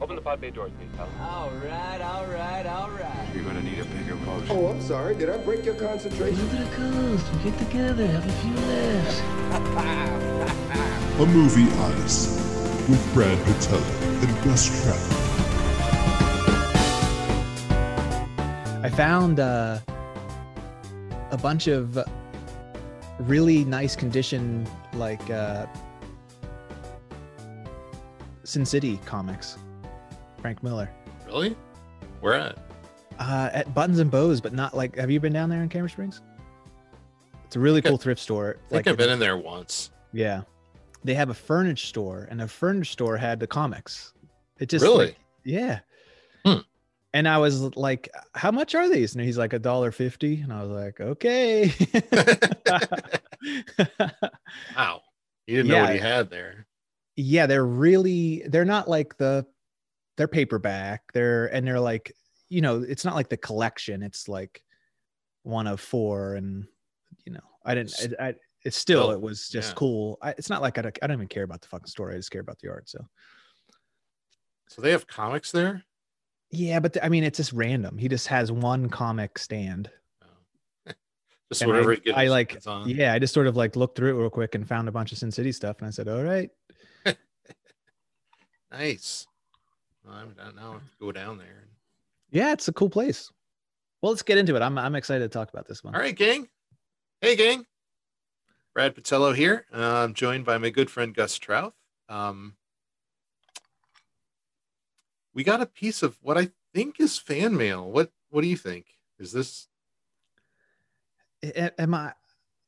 Open the pod bay doors, please, pal. All right, all right, all right. You're gonna need a bigger boat. Oh, I'm sorry. Did I break your concentration? Look at the coast. We get together, have a few laughs. A Movie Odyssey with Brad Patella and Gus Trout. I found uh, a bunch of really nice condition, like uh, Sin City comics. Frank Miller Really? Where at? uh, at Buttons and Bows, but not like. Have you been down there in Camera Springs? It's a really I- cool thrift store. I think I've been in there once. Yeah, they have a furniture store, and the furniture store had the comics. It just Really? like, yeah. Hmm. And I was like, "How much are these?" And he's like, "A dollar fifty. And I was like, "Okay." Wow. You didn't know what he had there. yeah, they're really. They're not like the. They're paperback. They're and they're like, you know, it's not like the collection. It's like one of four, and you know, I didn't. I, I it's still, Still, it was just yeah. cool. I, it's not like I don't, I don't even care about the fucking story. I just care about the art. So So they have comics there? Yeah, but th- I mean, it's just random. He just has one comic stand. Oh. Just And whatever I, gets I like, on. yeah, I just sort of like looked through it real quick and found a bunch of Sin City stuff, and I said, "All right, Nice. I'm now. I have to go down there. yeah, it's a cool place." Well, let's get into it. I'm I'm excited to talk about this one. All right, gang. Hey, gang. Brad Patello here. Uh, I'm joined by my good friend Gus Trouth. Um, we got a piece of what I think is fan mail. What What do you think? Is this? Am I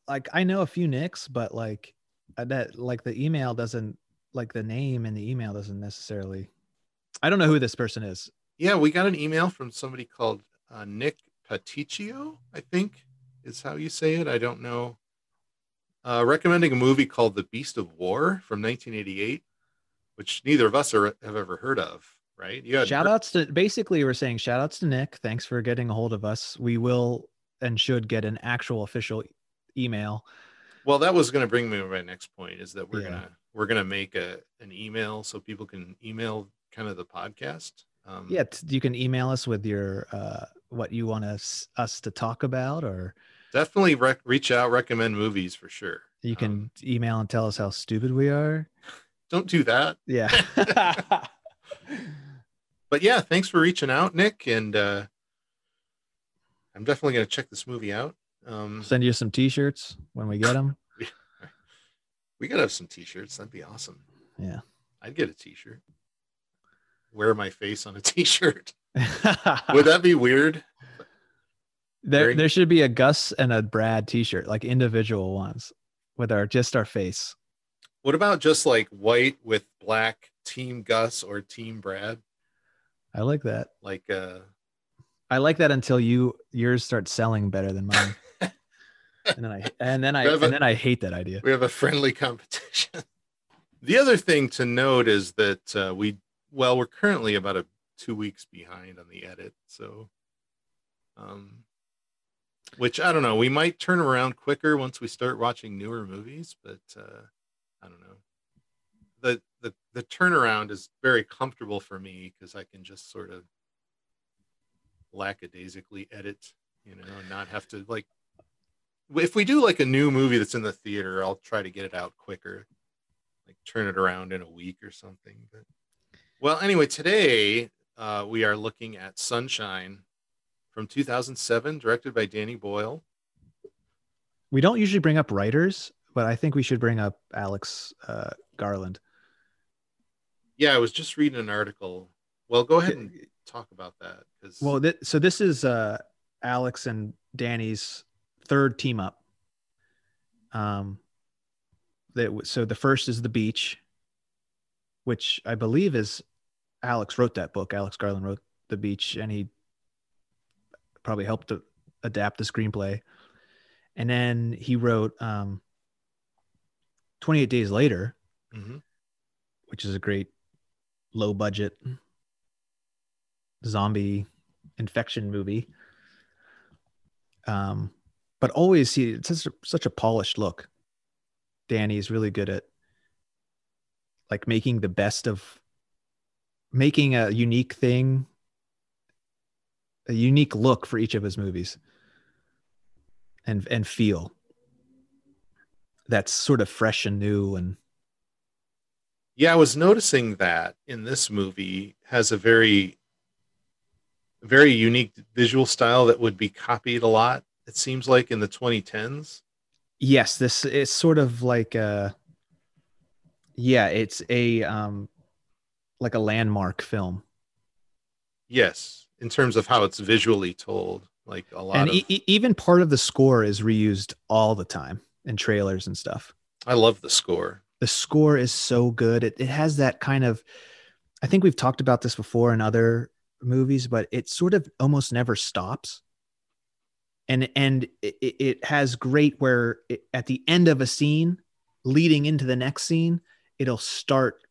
like I know a few nicks, but like that like the email doesn't like the name and the email doesn't necessarily. I don't know who this person is. Yeah, we got an email from somebody called uh, Nick Paticcio. I think is how you say it. I don't know. Uh, recommending a movie called The Beast of War from 1988, which neither of us are, have ever heard of. Right? You shout outs to basically we're saying shout outs to Nick. Thanks for getting a hold of us. We will and should get an actual official email. Well, that was going to bring me to my next point is that we're Yeah. gonna we're gonna make a an email so people can email kind of the podcast. Um, Yeah, you can email us with your uh what you want us us to talk about or definitely rec- reach out, recommend movies for sure. you can Um, email and tell us how stupid we are. don't do that. Yeah. But yeah, thanks for reaching out, Nick, and uh, I'm definitely gonna check this movie out. Um, Send you some t-shirts when we get them. we gotta have some t-shirts. That'd be awesome. Yeah. I'd get a t-shirt. Wear my face on a t-shirt. Would that be weird? there Very- there should be a Gus and a Brad t-shirt, like individual ones with our just our face. What about just like white with black team Gus or team Brad? I like that. Like uh I like that until you yours start selling better than mine. and then I and then I a- and then I hate that idea. we have a friendly competition. the other thing to note is that uh, we well, we're currently about a two weeks behind on the edit, so um which I don't know, we might turn around quicker once we start watching newer movies, but uh I don't know. The the the turnaround is very comfortable for me because I can just sort of lackadaisically edit, you know, not have to like if we do like a new movie that's in the theater, I'll try to get it out quicker, like turn it around in a week or something. But well, anyway, today uh, we are looking at Sunshine from 2007, directed by Danny Boyle. We don't usually bring up writers, but I think we should bring up Alex uh, Garland. Yeah, I was just reading an article. Well, go ahead and talk about that because Well, th- so this is uh, Alex and Danny's third team up. Um, that w- so the first is the beach, which I believe is Alex wrote that book. Alex Garland wrote the beach, and he probably helped to adapt the screenplay. And then he wrote um, 28 Days Later, Mhm. which is a great low budget zombie infection movie. Um, but always he it's such a, such a polished look. Danny is really good at like making the best of making a unique thing, a unique look for each of his movies, and and feel that's sort of fresh and new and Yeah, I was noticing that in this movie has a very very unique visual style that would be copied a lot. It seems like in the 2010s. yes this is sort of like a yeah it's a um like a landmark film. Yes, in terms of how it's visually told, like a lot and of e- even part of the score is reused all the time in trailers and stuff. I love the score. the score is so good. It, it has that kind of i think we've talked about this before in other movies but it sort of almost never stops. And and it, it- it has great where it, at the end of a scene leading into the next scene it'll start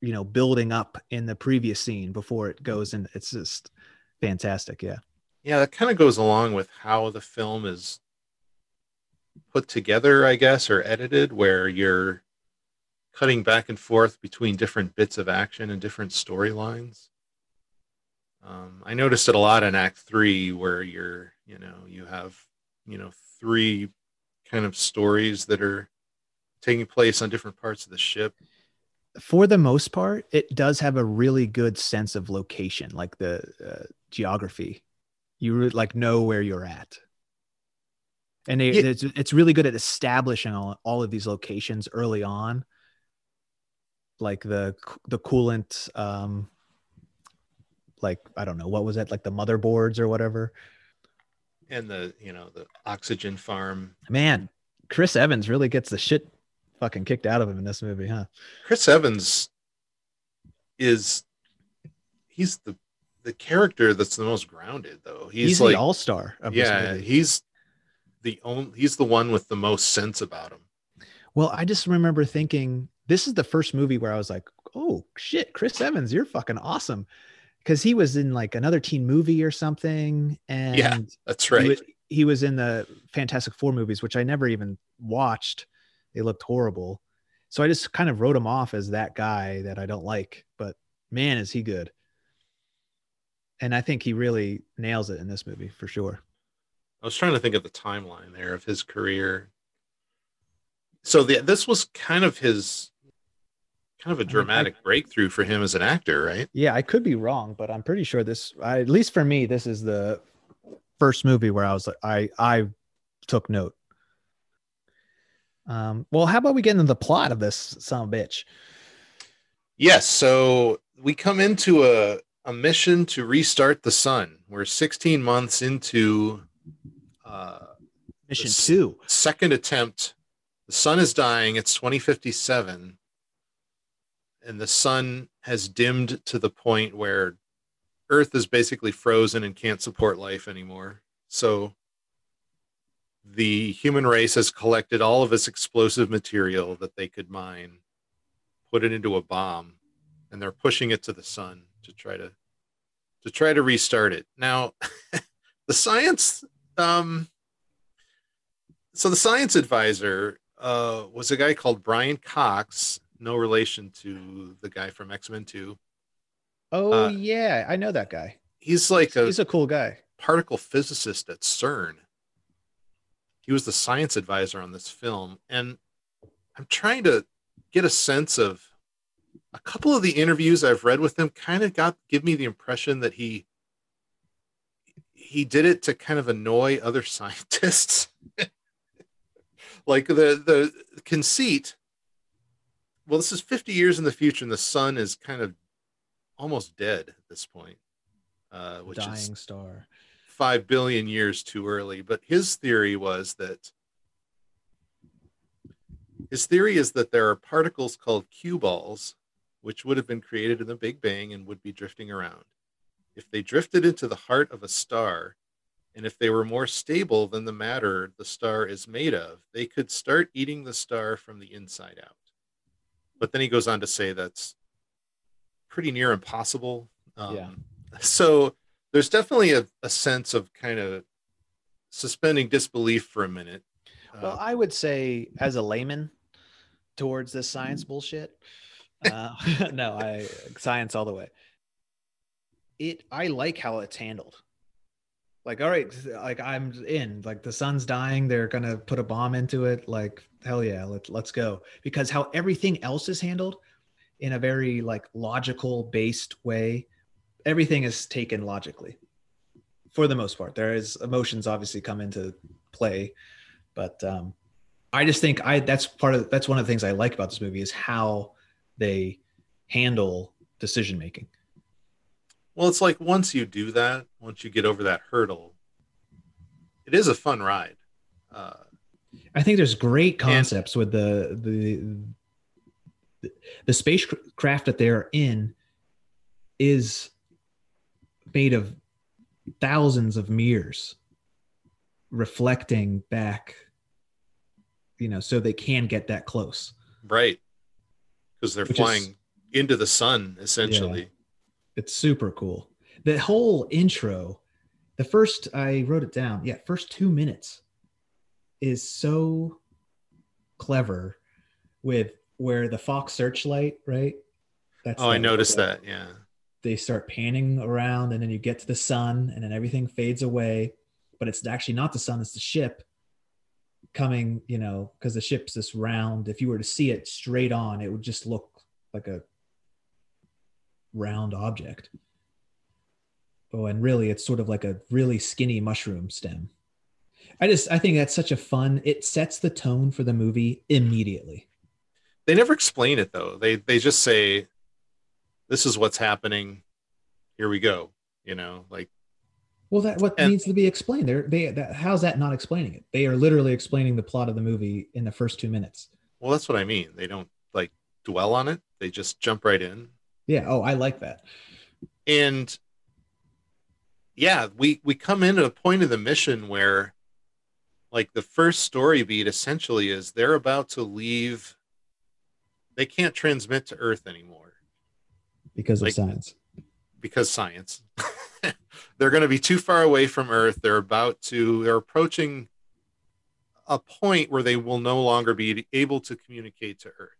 you know building up in the previous scene before it goes and it's just fantastic yeah Yeah, that kind of goes along with how the film is put together, I guess, or edited, where you're cutting back and forth between different bits of action and different storylines. Um, I noticed it a lot in Act Three, where you're, you know, you have, you know, three kind of stories that are taking place on different parts of the ship. For the most part, it does have a really good sense of location, like the uh, geography. You like know where you're at, and they, Yeah. it's, it's really good at establishing all, all of these locations early on, like the the coolant, um, like I don't know what was it, like the motherboards or whatever. And the, you know, the oxygen farm. Man, Chris Evans really gets the shit fucking kicked out of him in this movie, huh? Chris Evans is he's the the character that's the most grounded though. He's, He's, like the all star yeah, he's the only he's the one with the most sense about him. Well, I just remember thinking this is the first movie where I was like, "Oh shit, Chris Evans, you're fucking awesome," because he was in like another teen movie or something, and yeah, That's he, right. was, he was in the Fantastic Four movies, which I never even watched. They looked horrible, so I just kind of wrote him off as that guy that I don't like. But man, is he good! And I think he really nails it in this movie for sure. I was trying to think of the timeline there of his career. So the, this was kind of his kind of a mean, I- dramatic breakthrough for him as an actor, right? Yeah, I could be wrong, but I'm pretty sure this, I, at least for me, this is the first movie where I was like, I I took note. Um, well, how about we get into the plot of this son of a bitch? Yes. So we come into a, a mission to restart the sun. We're 16 months into uh, Mission two. second attempt. The sun is dying. It's 2057. And the sun has dimmed to the point where Earth is basically frozen and can't support life anymore. So the human race has collected all of its explosive material that they could mine, put it into a bomb, and they're pushing it to the sun to try to to try to restart it. Now, the science um so the science advisor uh, was a guy called Brian Cox, no relation to the guy from X Men Two. Oh Uh, yeah, I know that guy. He's like a He's a cool guy. particle physicist at CERN. He was the science advisor on this film, and I'm trying to get a sense of a couple of the interviews I've read with him. Kind of got give me the impression that he he did it to kind of annoy other scientists. like the the conceit. Well, this is 50 years in the future, and the sun is kind of almost dead at this point, uh, which Dying is star. Five billion years too early. But his theory was that his theory is that there are particles called Q-balls, which would have been created in the Big Bang and would be drifting around. If they drifted into the heart of a star, and if they were more stable than the matter the star is made of, they could start eating the star from the inside out. But then he goes on to say that's pretty near impossible. Um, Yeah. So there's definitely a, a sense of kind of suspending disbelief for a minute. Uh, Well, I would say as a layman towards this science bullshit, uh, no, I science all the way. It I like how it's handled. Like, all right, like I'm in. Like the sun's dying, they're gonna put a bomb into it. Like, hell yeah, let, let's go. Because how everything else is handled in a very like logical based way, everything is taken logically for the most part. There is emotions obviously come into play, but um I just think I that's part of that's one of the things I like about this movie is how they handle decision making. Well, it's like once you do that, once you get over that hurdle, it is a fun ride. Uh, I think there's great concepts with the the the spacecraft that they're in is made of thousands of mirrors reflecting back you know so they can get that close right. Because they're Which is- flying into the sun, essentially. it's super cool the whole intro the first i wrote it down yeah first two minutes is so clever with where the fox searchlight right that's oh, I noticed that. Yeah. They start panning around and then you get to the sun and then everything fades away. But it's actually not the sun it's the ship coming you know because the ship's this round. If you were to see it straight on it would just look like a round object. Oh and really it's sort of like a really skinny mushroom stem. I just i think that's such a fun it sets the tone for the movie immediately. They never explain it though. They they just say, "This is what's happening. Here we go." You know, like Well, that what And- needs to be explained. They're, they that how's that not explaining it? They are literally explaining the plot of the movie in the first two minutes. well, that's what I mean. They don't like dwell on it. They just jump right in. Yeah. Oh, I like that. and yeah we we come into a point of the mission where like the first story beat essentially is they're about to leave they can't transmit to earth anymore because of science. because science. They're going to be too far away from earth. They're about to they're approaching a point where they will no longer be able to communicate to earth.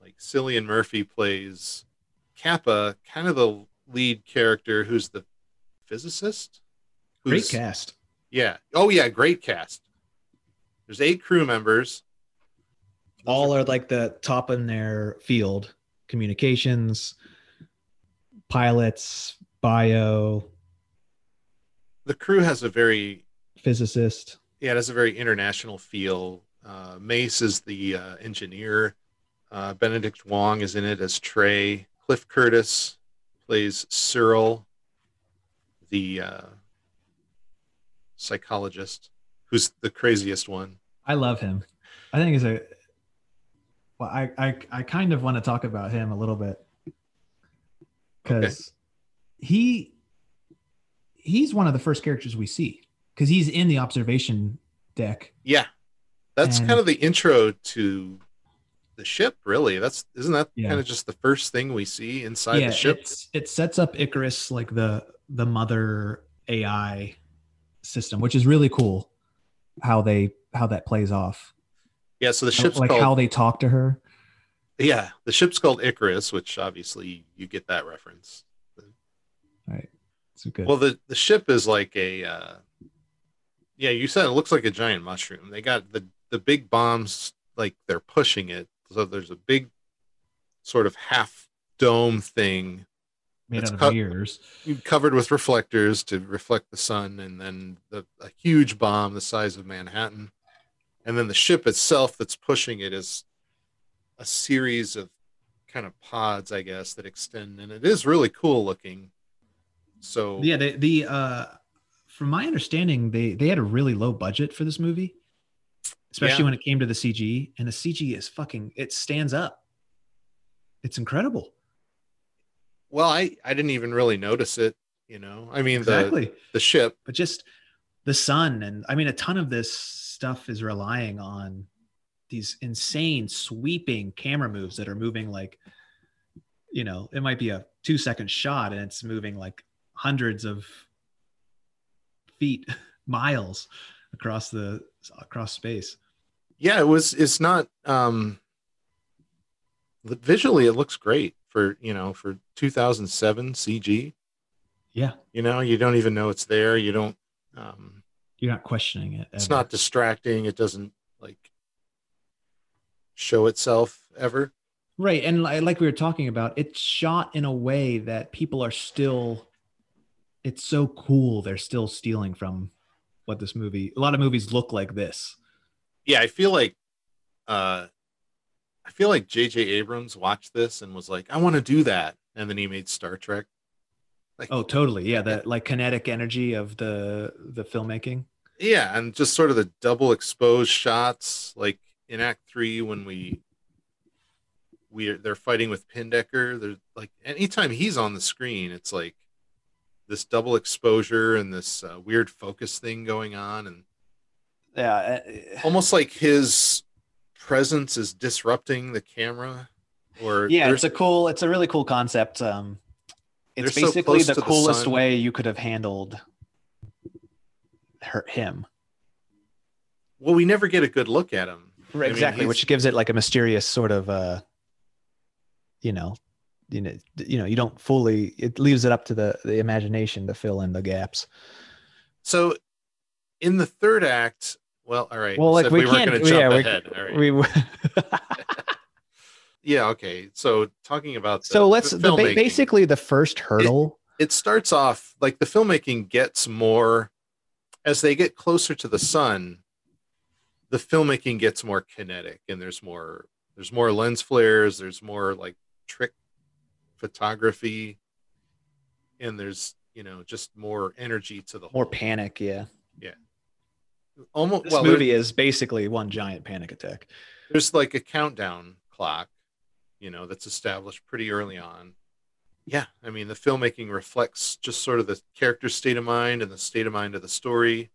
Like cillian murphy plays Capa kind of the lead character who's the physicist? Great who's- cast. yeah. Oh yeah great cast. There's eight crew members. All are like the top in their field: communications, pilots, bio, the crew has a very physicist. yeah, it has a very international feel. Uh, Mace is the uh, engineer. Uh, Benedict Wong is in it as Trey. Cliff Curtis plays Searle, the uh, psychologist, who's the craziest one. I love him. I think he's a. Well, I I, I kind of want to talk about him a little bit because he he's one of the first characters we see because he's in the observation deck. Yeah, that's And- kind of the intro to the ship. Really, that's isn't that Yeah. kind of just the first thing we see inside yeah, the ship? it sets up Icarus like the the mother AI system, which is really cool. How they how that plays off, Yeah, so the ship's like called how they talk to her. Yeah, the ship's called Icarus, which obviously you get that reference. It's good. Well, the the ship is like a uh, yeah. You said it looks like a giant mushroom. They got the the big bombs like they're pushing it. So there's a big sort of half dome thing made it's out of cut- mirrors. covered with reflectors to reflect the sun, and then the a huge bomb the size of Manhattan, and then the ship itself that's pushing it is a series of kind of pods, I guess, that extend, and it is really cool looking. So Yeah, the the uh from my understanding, they they had a really low budget for this movie, especially Yeah. when it came to the CG. And the CG is fucking it stands up. It's incredible. Well, I I didn't even really notice it. You know, I mean Exactly. the the ship. but just the sun and I mean a ton of this stuff is relying on these insane sweeping camera moves that are moving like you know, it might be a 2 second shot and it's moving like hundreds of feet, miles across the across space. Yeah, it was. It's not. um visually it looks great for you know for 2007 CG. Yeah. You know, you don't even know it's there. You don't. Um, You're not questioning it. it's not distracting. It doesn't like show itself ever. Right. And like we were talking about, it's shot in a way that people are still, it's so cool. They're still stealing from what this movie, a lot of movies look like this. Yeah, I feel like, uh, I feel like J.J. Abrams watched this and was like, "I want to do that," and then he made Star Trek. Like, Oh, totally. Yeah. That like kinetic energy of the, the filmmaking. Yeah, and just sort of the double exposed shots, like in Act Three when we we are, they're fighting with Pinbacker. There's like anytime he's on the screen, it's like this double exposure and this uh, weird focus thing going on, and Yeah. almost like his presence is disrupting the camera. Or yeah it's a cool it's a really cool concept um it's They're so basically the to the coolest way you could have handled her him well, we never get a good look at him. I mean, exactly which gives it like a mysterious sort of uh you know you know you know you don't fully it leaves it up to the the imagination to fill in the gaps So in the third act, well, all right. well like we, weren't can't yeah we, right. we Yeah, okay. So talking about the, so let's the basically the first hurdle it starts off like the filmmaking gets more as they get closer to the sun. The filmmaking gets more kinetic, and there's more there's more lens flares. There's more like trick photography, and there's you know just more energy to the more whole panic yeah Yeah. almost this well movie is basically one giant panic attack there's like a countdown clock, you know, that's established pretty early on. Yeah, I mean, the filmmaking reflects just sort of the character's state of mind and the state of mind of the story.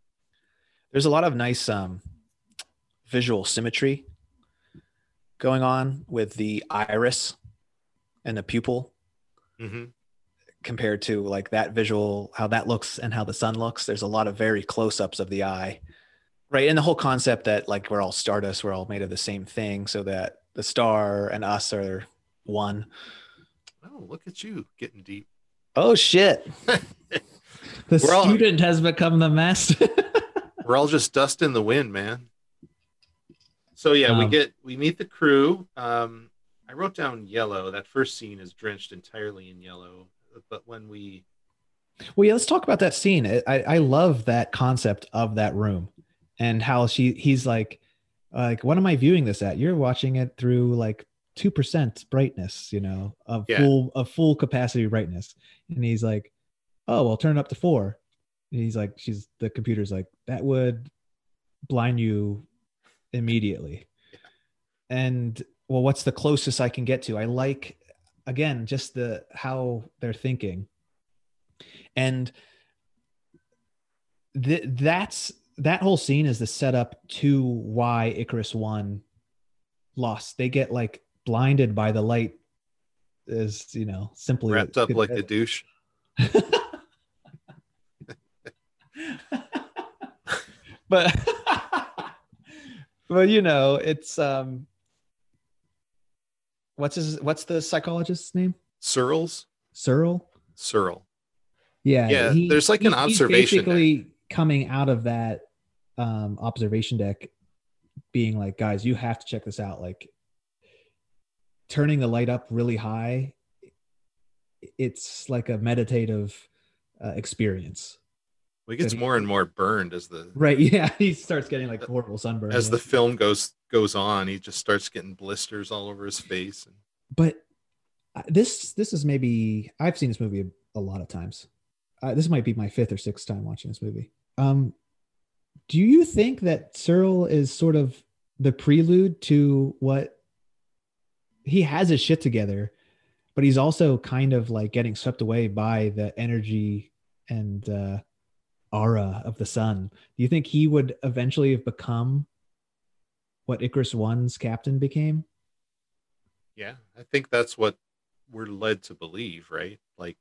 there's a lot of nice um, visual symmetry going on with the iris and the pupil hmm compared to like that visual how that looks and how the sun looks there's a lot of very close-ups of the eye right and the whole concept that like we're all stardust we're all made of the same thing so that the star and us are one. Oh, look at you getting deep. Oh shit the We're all- student has become the master We're all just dust in the wind, man. So yeah, we Um, get we meet the crew. Um, I wrote down yellow. That first scene is drenched entirely in yellow. But when we Well, yeah, let's talk about that scene. I, I love that concept of that room and how she he's like, like, what am I viewing this at? You're watching it through like two percent brightness, you know, of Yeah. full of full capacity brightness. And he's like, Oh, I'll turn it up to four. And he's like, she's the computer's like, that would blind you immediately. And well, what's the closest I can get to? I like again just the how they're thinking and th- that's that whole scene is the setup to why Icarus One lost. They get like blinded by the light, is you know simply wrapped up like a douche. but but you know it's um what's his what's the psychologist's name Searles? Searle Searle. Yeah, Yeah, there's like an he's- he's observation deck. basically coming out of that um, observation deck, being like, guys, you have to check this out. Like, turning the light up really high, it's like a meditative uh, experience. We gets he- more and more burned as the Right? Yeah, he starts getting like horrible sunburn. as the film goes goes on. He just starts getting blisters all over his face. And but uh, this this is maybe I've seen this movie a, a lot of times. Uh, this might be my fifth or sixth time watching this movie. Um, do you think that Searle is sort of the prelude to what he has his shit together, but he's also kind of like getting swept away by the energy and uh, aura of the sun? Do you think he would eventually have become what Icarus One's captain became? yeah, I think that's what we're led to believe, right? Like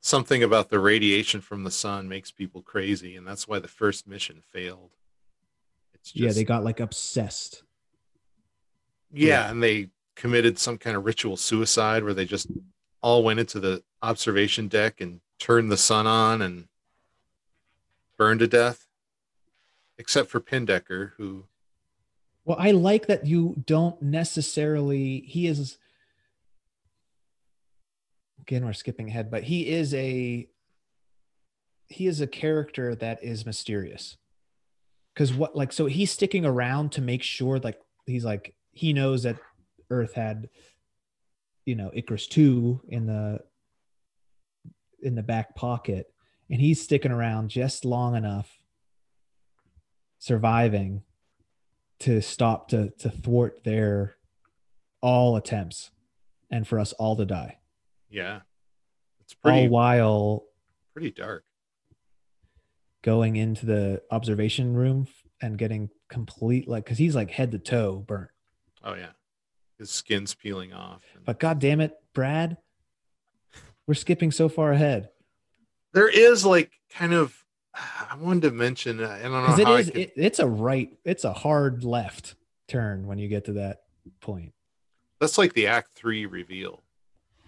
something about the radiation from the sun makes people crazy, and that's why the first mission failed. It's just yeah, they got like obsessed. yeah, and they committed some kind of ritual suicide where they just all went into the observation deck and turned the sun on and burned to death, except for Pinbacker, who Well, I like that you don't necessarily. He is. Again, we're skipping ahead, but he is a. He is a character that is mysterious. Because what, like, so he's sticking around to make sure, like, he's like, he knows that Earth had, you know, Icarus 2 in the in the back pocket and he's sticking around just long enough surviving to stop to to thwart their all attempts and for us all to die yeah, it's pretty all pretty while pretty dark. going into the observation room and getting complete like because he's like head to toe burnt Oh yeah, his skin's peeling off. and- but god damn it brad we're skipping so far ahead there is like kind of I wanted to mention. uh, I don't know because how I could- it, it's a right it's a hard left turn when you get to that point that's like the Act Three reveal.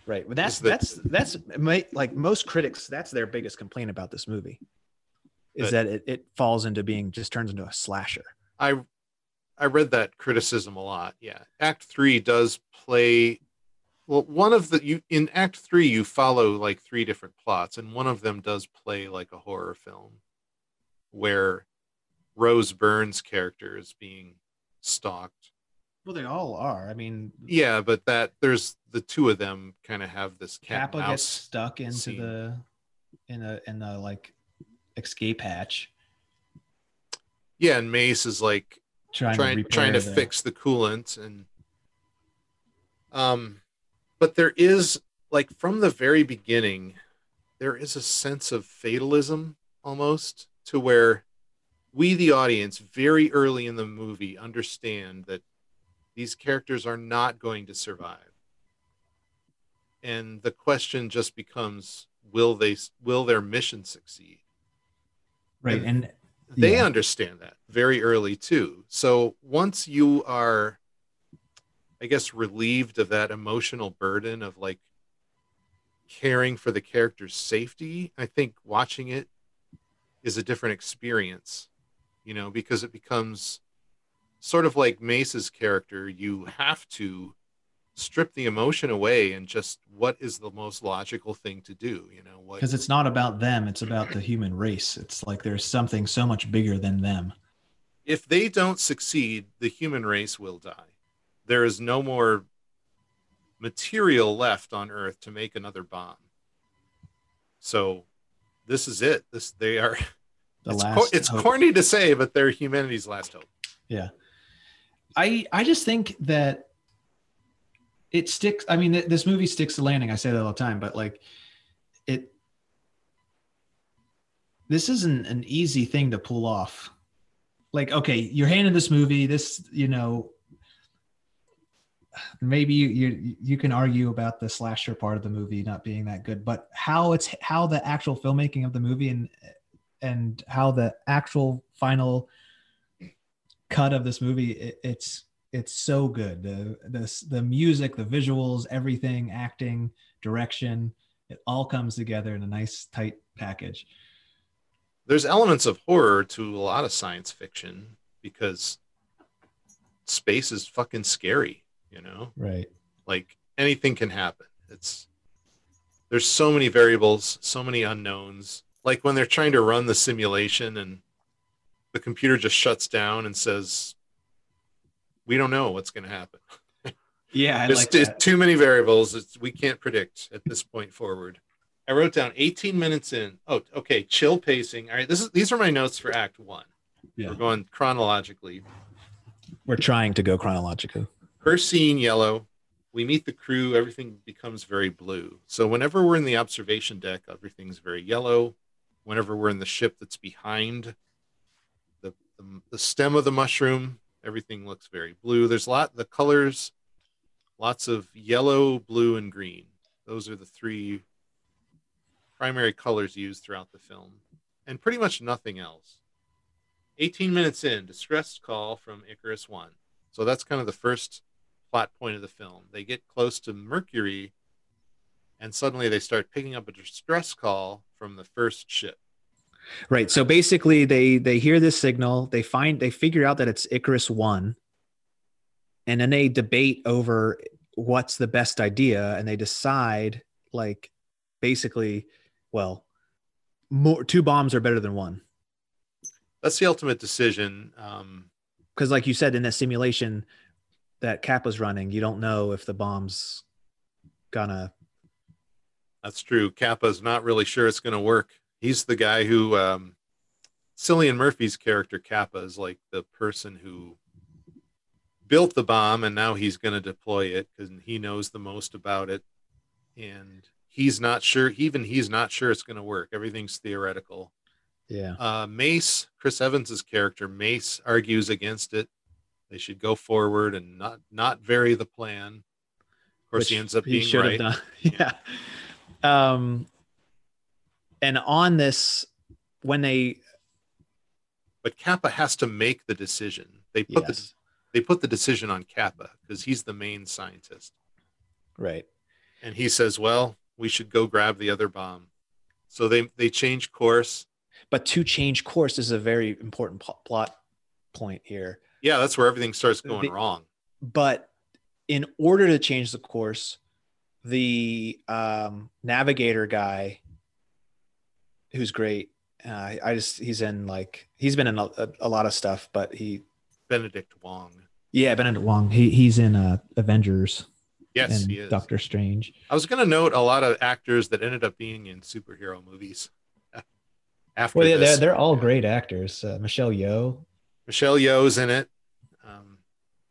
Right. Well, that's Is that- that's that's ma- like most critics. That's their biggest complaint about this movie, is But- that it, it falls into being just turns into a slasher. I I read that criticism a lot. Yeah, Act Three does play. Well, one of the you in Act Three you follow like three different plots, and one of them does play like a horror film, where Rose Byrne's character is being stalked. Well, they all are. I mean, Yeah, but that there's the two of them kind of have this cat Capa gets stuck into scene. the in the in the like escape hatch, Yeah, and Mace is like trying to trying repair trying to the- fix the coolant and um but there is like from the very beginning there is a sense of fatalism almost to where we the audience very early in the movie understand that these characters are not going to survive and the question just becomes will they will their mission succeed right and they Yeah. understand that very early too. So once you are, I guess, relieved of that emotional burden of like caring for the character's safety, I think watching it is a different experience, you know, because it becomes sort of like Mace's character. You have to strip the emotion away and just what is the most logical thing to do, you know, what because it's not about them; it's about the human race. It's like there's something so much bigger than them. if they don't succeed, the human race will die. There is no more material left on Earth to make another bomb. So this is it. This they are. The it's co- it's corny to say, but they're humanity's last hope. Yeah, I I just think that it sticks. I mean, th- this movie sticks the landing. I say that all the time, but like it, this isn't an easy thing to pull off. Like, okay, you're handed this movie. This, you know, maybe you you you can argue about the slasher part of the movie not being that good, but how it's how the actual filmmaking of the movie and and how the actual final cut of this movie it, it's it's so good the the the music the visuals everything acting direction it all comes together in a nice tight package There's elements of horror to a lot of science fiction because space is fucking scary. You know. right. Like anything can happen. It's there's so many variables so many unknowns. Like when they're trying to run the simulation and the computer just shuts down and says we don't know what's going to happen. Yeah i there's like too many variables. It's, we can't predict at this point forward. I wrote down 18 minutes in. Oh okay chill pacing. All right this is these are my notes for act one. Yeah. we're going chronologically. We're trying to go chronologically First seeing yellow. We meet the crew. Everything becomes very blue. So whenever we're in the observation deck, everything's very yellow. Whenever we're in the ship that's behind the the, the stem of the mushroom, everything looks very blue. There's a lot the colors, lots of yellow, blue, and green. Those are the three primary colors used throughout the film, and pretty much nothing else. 18 minutes in, distress call from Icarus One. So that's kind of the first plot point of the film. They get close to Mercury, and suddenly they start picking up a distress call from the first ship. Right. So basically they they hear this signal, they find they figure out that it's Icarus 1 and then they debate over what's the best idea and they decide like basically well more two bombs are better than one That's the ultimate decision. Um, because like you said in that simulation that Cap was running, you don't know if the bomb's gonna That's true. Capa's not really sure it's to work. He's the guy who, um, Cillian Murphy's character Capa is like the person who built the bomb, and now he's to deploy it because he knows the most about it, and he's not sure. Even he's not sure it's to work. Everything's theoretical. yeah Uh, Mace, Chris Evans's character, Mace argues against it. They should go forward and not not vary the plan. Of course, he ends up being right. yeah. Um, and on this, when they but Capa has to make the decision. They put the they put the decision on Capa because he's the main scientist, right, and he says, "Well, we should go grab the other bomb." So they they change course. but to change course is a very important plot point here. Yeah, that's where everything starts going The- wrong. But in order to change the course, the um, navigator guy, who's great, uh, I just he's in like he's been in a, a, a lot of stuff, but he Benedict Wong. yeah Benedict Wong he he's in uh, Avengers Yes, and he is. Doctor Strange. I was going to note a lot of actors that ended up being in superhero movies. After Well, yeah, they're they're all great actors. Uh, Michelle Yeoh, Michelle Yeoh's in it. Um,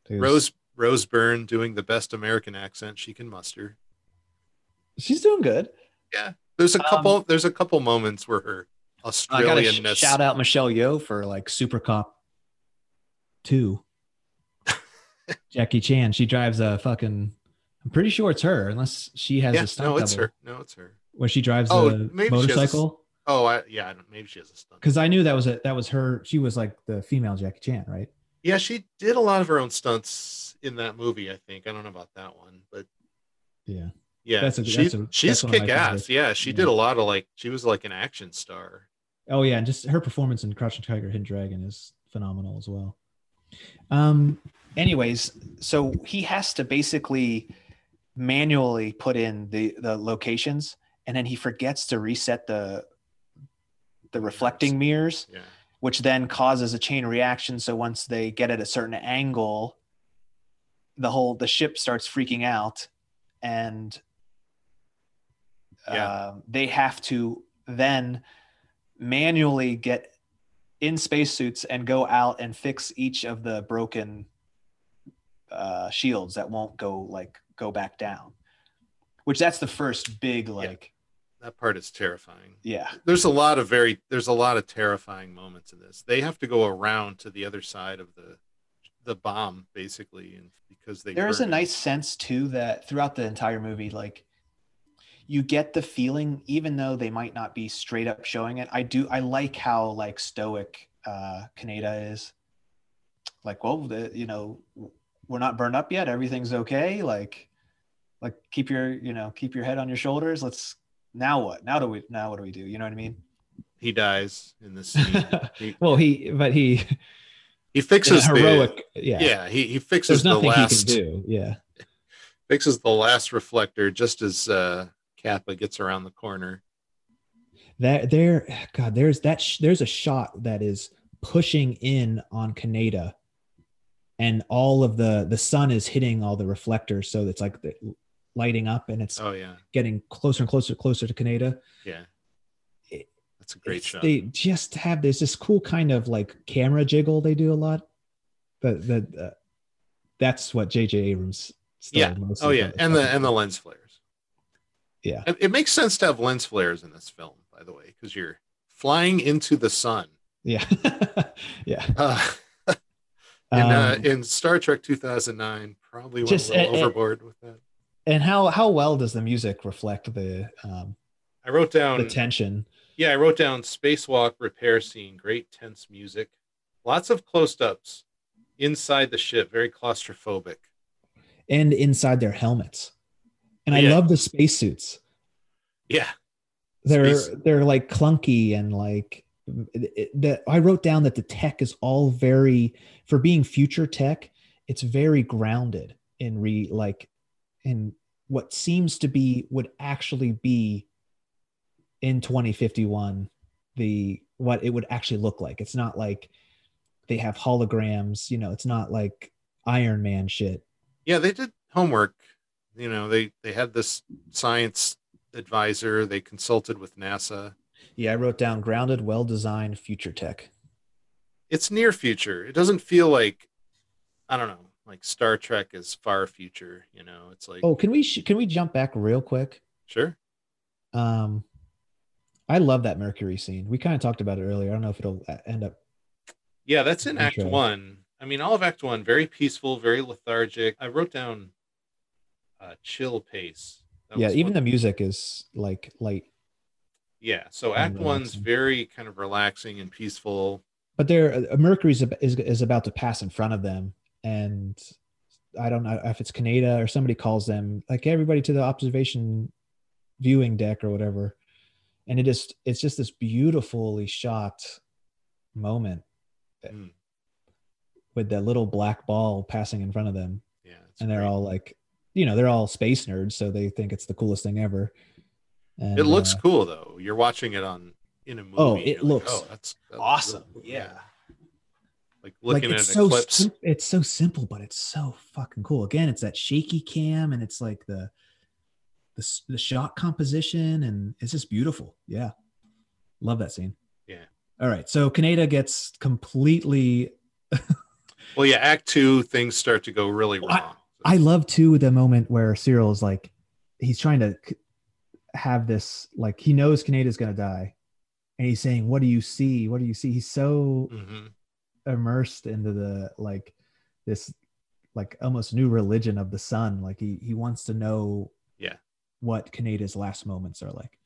Rose Rose Byrne doing the best American accent she can muster. she's doing good. Yeah, there's a Um, couple. there's a couple moments where her I sh- shout out Michelle Yeoh for like Super Cop two. Jackie Chan, she drives a fucking. I'm pretty sure it's her, unless she has Yeah, a stunt no, it's double her. No, it's her. where she drives Oh, the maybe she has a motorcycle. Oh, I, yeah. Maybe she has a stunt. Because I knew that was a that was her. She was like the female Jackie Chan, right? Yeah, she did a lot of her own stunts in that movie. I think I don't know about that one, but Yeah. yeah, That's a- she, that's a- she's that's one of my kick ass. Yeah, she Yeah. did a lot of like she was like an action star. Oh yeah, and just her performance in Crouching Tiger, Hidden Dragon is phenomenal as well. Um. Anyways, so he has to basically manually put in the the locations, and then he forgets to reset the the reflecting mirrors, Yeah, which then causes a chain reaction. So once they get at a certain angle, the whole the ship starts freaking out, and Yeah. um, they have to then manually get in spacesuits and go out and fix each of the broken uh, shields that won't go like go back down. Which that's the first big like that part is terrifying. yeah There's a lot of very there's a lot of terrifying moments in this. They have to go around to the other side of the the bomb basically, and because they there is a it. nice sense too that throughout the entire movie like you get the feeling even though they might not be straight up showing it i do i like how like stoic uh kaneda is like well the, you know we're not burned up yet everything's okay like like keep your you know keep your head on your shoulders let's now what? Now do we now what do we do? You know what i mean? He dies in this scene. he, well he but he he fixes the- heroic yeah, yeah he, he fixes the last do yeah. fixes the last reflector just as uh Capa gets around the corner. That there, God, there's that. Sh- there's a shot that is pushing in on Kaneda, and all of the the sun is hitting all the reflectors, so it's like the, lighting up, and it's oh yeah. getting closer and closer, closer to Kaneda. yeah. That's a great It's- shot They just have this this cool kind of like camera jiggle they do a lot, but that uh, that's what J.J. Abrams. yeah. most oh yeah. and the and the lens flares. Yeah. It, it makes sense to have lens flares in this film by the way because you're flying into the sun. Yeah. Yeah. uh, in uh, Um, in star trek 2009 probably went just- a little eh, overboard with that and how how well does the music reflect the um, i wrote down the tension? Yeah, I wrote down spacewalk repair scene, great tense music, lots of close ups inside the ship, very claustrophobic. and inside their helmets. And I love the spacesuits. Yeah. They're Space- they're like clunky and like it- I wrote down that the tech is all very for being future tech, it's very grounded in re like in what seems to be would actually be in 2051 the what it would actually look like. It's not like they have holograms, you know, it's not like Iron Man shit. Yeah, they did homework. You know, they they had this science advisor. They consulted with NASA. Yeah, I wrote down grounded, well designed future tech. It's near future. It doesn't feel like I don't know, like Star Trek is far future. You know, it's like Oh, can we sh- can we jump back real quick? sure. Um, I love that Mercury scene. We kind of talked about it earlier. I don't know if it'll uh, end up. Yeah, that's in Act. One. I mean, all of Act One, very peaceful, very lethargic. I wrote down uh, chill pace. That yeah, even the music is like light, yeah. So Act One's very kind of relaxing and peaceful. but there uh, Mercury's is is about to pass in front of them, and I don't know if it's Kaneda or somebody calls them like everybody to the observation viewing deck or whatever, and it is it's just this beautifully shot moment Mm, with that little black ball passing in front of them. yeah, and they're great. all like you know they're all space nerds so they think it's the coolest thing ever and, It looks uh, cool though. You're watching it on in a movie. Oh, it you're like, looks oh, that's, that's awesome really cool. yeah Like like it's at so eclipse. sim- it's so simple but it's so fucking cool again it's that shaky cam and it's like the the, the shot composition and it's just beautiful yeah love that scene Yeah. all right so Kaneda gets completely Well, yeah, Act Two, things start to go really Well, I- wrong. I love too the moment where Searle is like, he's trying to have this like he knows Kaneda's gonna die, and he's saying, "What do you see? What do you see?" He's so hmm immersed into the like this like almost new religion of the sun. Like he he wants to know, Yeah. what Kaneda's last moments are like.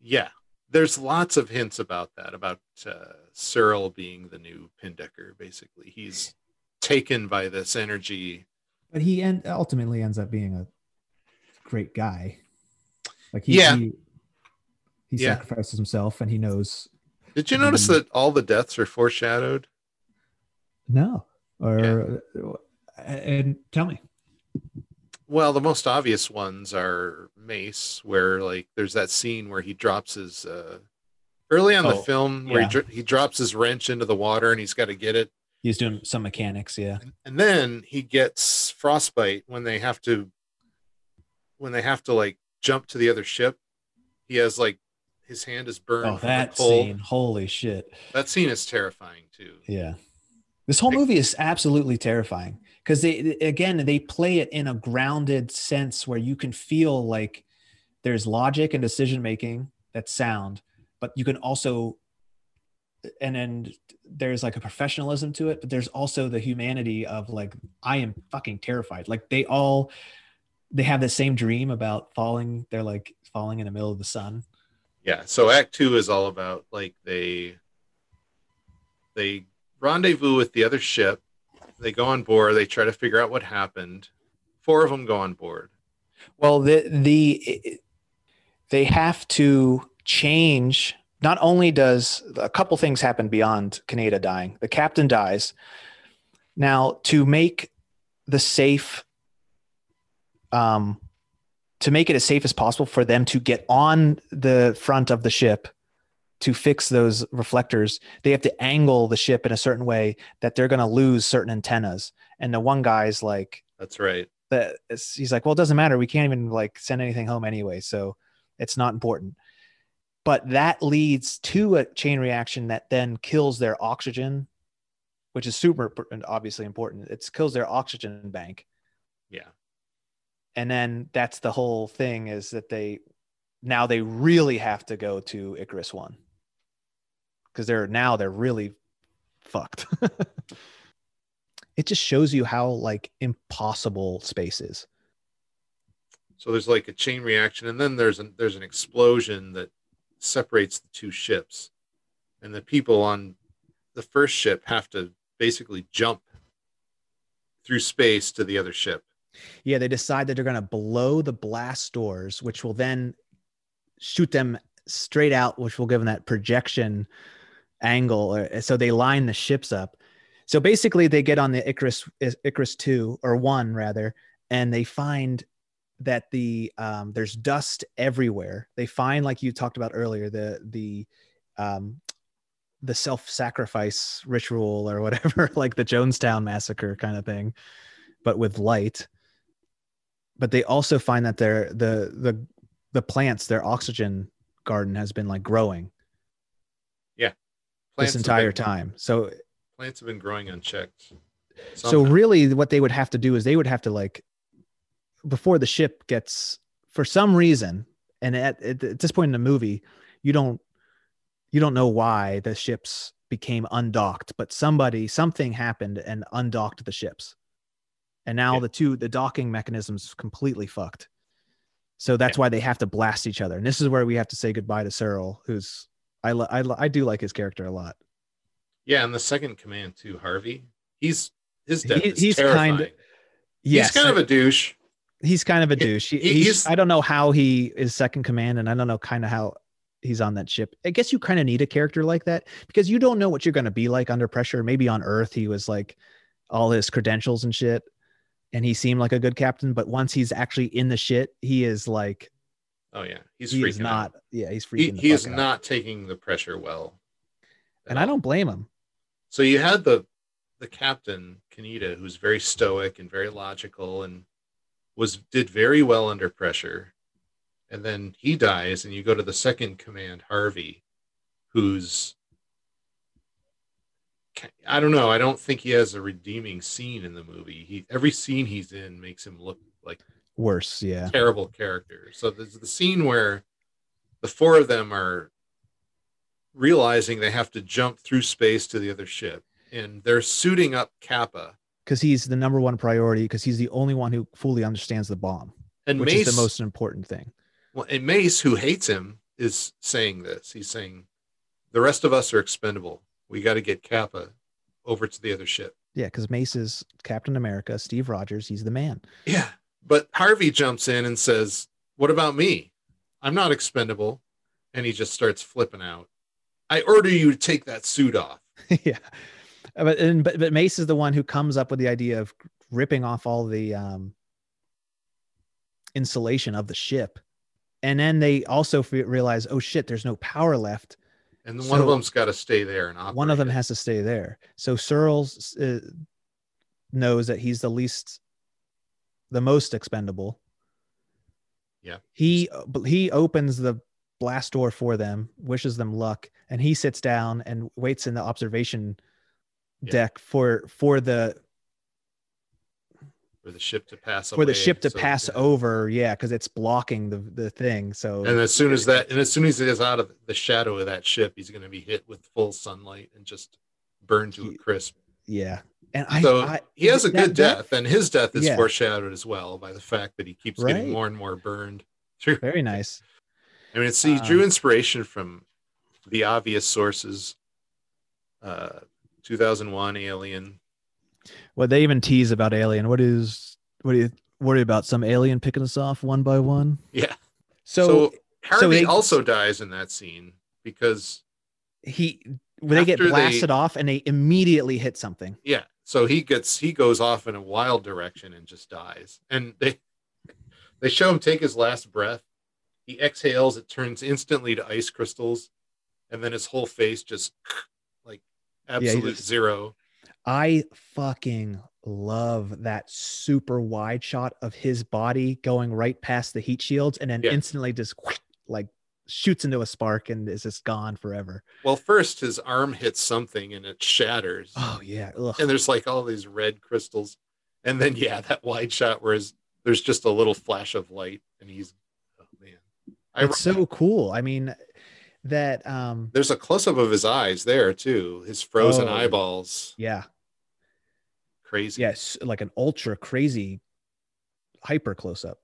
Yeah, there's lots of hints about that. About uh, Searle being the new Pinbacker. Basically, he's taken by this energy. But he end, ultimately ends up being a great guy. Like he Yeah. he, he Yeah. sacrifices himself, and he knows Did you notice Mhm. that all the deaths are foreshadowed? No. Or and tell me. Well, the most obvious ones are Mace, where like there's that scene where he drops his uh early on the Oh, film where yeah. he, dr- he drops his wrench into the water and he's got to get it, He's doing some mechanics, yeah. and, and then he gets frostbite when they have to when they have to like jump to the other ship. He has like his hand is oh, burned. Oh, that scene. Holy shit. That scene is terrifying too. Yeah. This whole movie is absolutely terrifying because they again they play it in a grounded sense where you can feel like there's logic and decision making that's sound, but you can also and then there's like a professionalism to it, but there's also the humanity of like I am fucking terrified. Like they all they have the same dream about falling. They're like falling in the middle of the sun. Yeah. So Act Two is all about like they they rendezvous with the other ship. They go on board. They try to figure out what happened. Four of them go on board. Well, the the they have to change. Not only does a couple things happen beyond Kaneda dying, the captain dies. Now, to make the safe, um, to make it as safe as possible for them to get on the front of the ship to fix those reflectors, they have to angle the ship in a certain way that they're going to lose certain antennas. And the one guy's like, That's right. that he's like, well, it doesn't matter. We can't even like send anything home anyway, so it's not important. But that leads to a chain reaction that then kills their oxygen, which is super and obviously important. It kills their oxygen bank, Yeah. And then that's the whole thing is that they now they really have to go to Icarus One because they're now they're really fucked. it just shows you how like impossible space is. So there's like a chain reaction, and then there's an there's an explosion that separates the two ships, and the people on the first ship have to basically jump through space to the other ship. Yeah, they decide that they're going to blow the blast doors, which will then shoot them straight out, which will give them that projection angle. So they line the ships up. So basically, they get on the Icarus Icarus two or one rather, and they find that the um, there's dust everywhere. They find, like you talked about earlier, the the um, the self sacrifice ritual or whatever, like the Jonestown massacre kind of thing, but with light but they also find that their the the the plants their oxygen garden has been like growing yeah. Plants this entire been- time. So Plants have been growing unchecked. so really what they would have to do is they would have to like before the ship gets for some reason and at, at this point in the movie you don't you don't know why the ships became undocked but somebody something happened and undocked the ships and now Yeah. the two the docking mechanisms completely fucked so that's why they have to blast each other and this is where we have to say goodbye to Searle who's I, li- I, li- I do like his character a lot Yeah, and the second command too, Harvey. He's his death He- is he's terrifying. kind- yes he's kind of a douche. he's kind of a douche. He, he- he's, he's- I don't know how he is second command, and I don't know kind of how he's on that ship. I guess you kind of need a character like that because you don't know what you're going to be like under pressure. Maybe on Earth he was like all his credentials and shit, and he seemed like a good captain. But once he's actually in the shit, he is like Oh yeah, he's he freaking is not. out. Yeah, he's He, freaking. the he is out. not taking the pressure well. and I don't blame him. So you had the the captain Kaneda, who's very stoic and very logical, and was did very well under pressure. And then he dies, and you go to the second command, Harvey, who's I don't know. I don't think he has a redeeming scene in the movie. He every scene he's in makes him look like Worse, yeah. terrible character. So there's the scene where the four of them are realizing they have to jump through space to the other ship, and they're suiting up Capa. Because he's the number one priority. Because he's the only one who fully understands the bomb, And which Mace, is the most important thing. well, and Mace, who hates him, is saying this. He's saying, "The rest of us are expendable. We got to get Capa over to the other ship." Yeah, because Mace is Captain America. Steve Rogers, he's the man. Yeah, but Harvey jumps in and says, "What about me? I'm not expendable," and he just starts flipping out. I order you to take that suit off. yeah but, and, but but mace is the one who comes up with the idea of ripping off all the um insulation of the ship and then they also realize oh shit there's no power left And one of them's got to stay there and operate. one of them has to stay there so searle's uh, knows that he's the least the most expendable Yeah. he he opens the blast door for them wishes them luck and he sits down and waits in the observation Yeah. deck for for the for the ship to pass for the ship to so- pass yeah. over yeah because it's blocking the the thing so And as soon as that, and as soon as it is out of the shadow of that ship, he's going to be hit with full sunlight and just burned to a crisp. yeah and i, So I he has a that- good that- death, and his death is Yeah. foreshadowed as well by the fact that he keeps Right. getting more and more burned. Through. very nice I mean, it's he drew Um, inspiration from the obvious sources. Uh, 2001 Alien. Well they even tease about alien what is what do you worry about some alien picking us off one by one Yeah. so, So, Harvey they- also dies in that scene because he when they get after they- blasted off and they immediately hit something Yeah. So he gets he goes off in a wild direction and just dies. And they they show him take his last breath. He exhales, it turns instantly to ice crystals, and then his whole face just like absolute just- zero. I fucking love that super wide shot of his body going right past the heat shields and then Yeah. instantly just like shoots into a spark and is just gone forever. Well, first his arm hits something and it shatters. Oh yeah. Ugh. And there's like all these red crystals. And then yeah, that wide shot where his, there's just a little flash of light and he's oh man. I it's so cool. I mean that um there's a close up of his eyes there too. His frozen Oh. eyeballs. yeah. Crazy. Yes, like an ultra crazy hyper close up.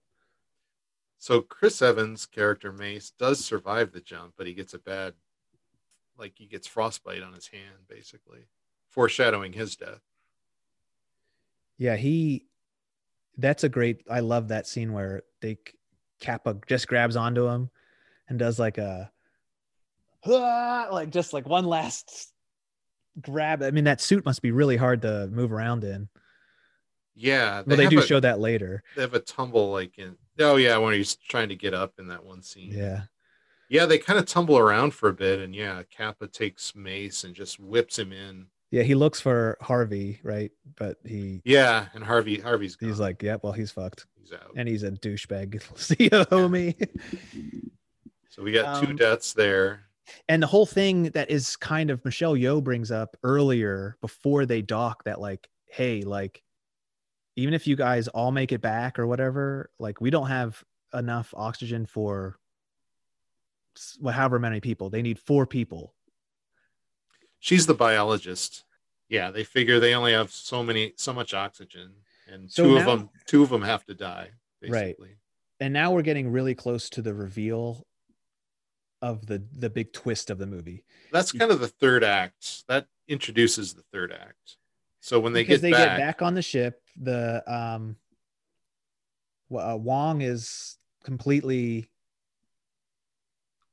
So Chris Evans' character Mace does survive the jump, but he gets a bad, like he gets frostbite on his hand, basically, foreshadowing his death. Yeah, he that's a great. I love that scene where they Capa just grabs onto him and does like a "Ah," like just like one last grab. I mean, that suit must be really hard to move around in. Yeah, Well, they do a, show that later. They have a tumble like in. Oh yeah, when he's trying to get up in that one scene. Yeah. Yeah, they kind of tumble around for a bit, and yeah, Capa takes Mace and just whips him in. Yeah, he looks for Harvey, right? But he Yeah, and Harvey Harvey's he's gone. like, yep, well, he's fucked. he's out. And he's a douchebag. See you, homie. So we got two Um, deaths there. And the whole thing that is kind of Michelle Yeoh brings up earlier before they dock that like, hey, like even if you guys all make it back or whatever, like we don't have enough oxygen for however many people. They need four people. She's the biologist. Yeah, they figure they only have so many so much oxygen, and So two now- of them two of them have to die. Right. And now we're getting really close to the reveal of the the big twist of the movie. That's kind of the third act. That introduces the third act. So when they because get they back, get back on the ship, the um, uh, Wong is completely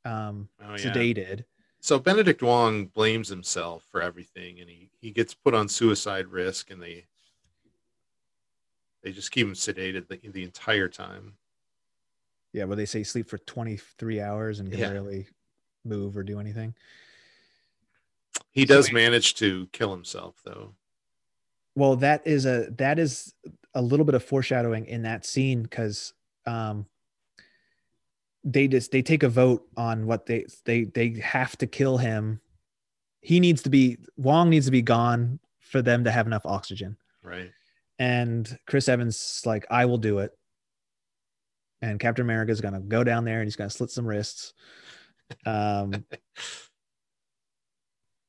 um Oh, yeah. sedated. so Benedict Wong blames himself for everything, and he he gets put on suicide risk, and they they just keep him sedated the, the entire time. Yeah, where they say sleep for twenty three hours and can Yeah. barely move or do anything. He So does he- manage to kill himself, though. Well, that is a that is a little bit of foreshadowing in that scene because um they just they take a vote on what they they they have to kill him. He needs to be Wong needs to be gone for them to have enough oxygen. Right. And Chris Evans like I will do it. And Captain America is gonna go down there and he's gonna slit some wrists. Um,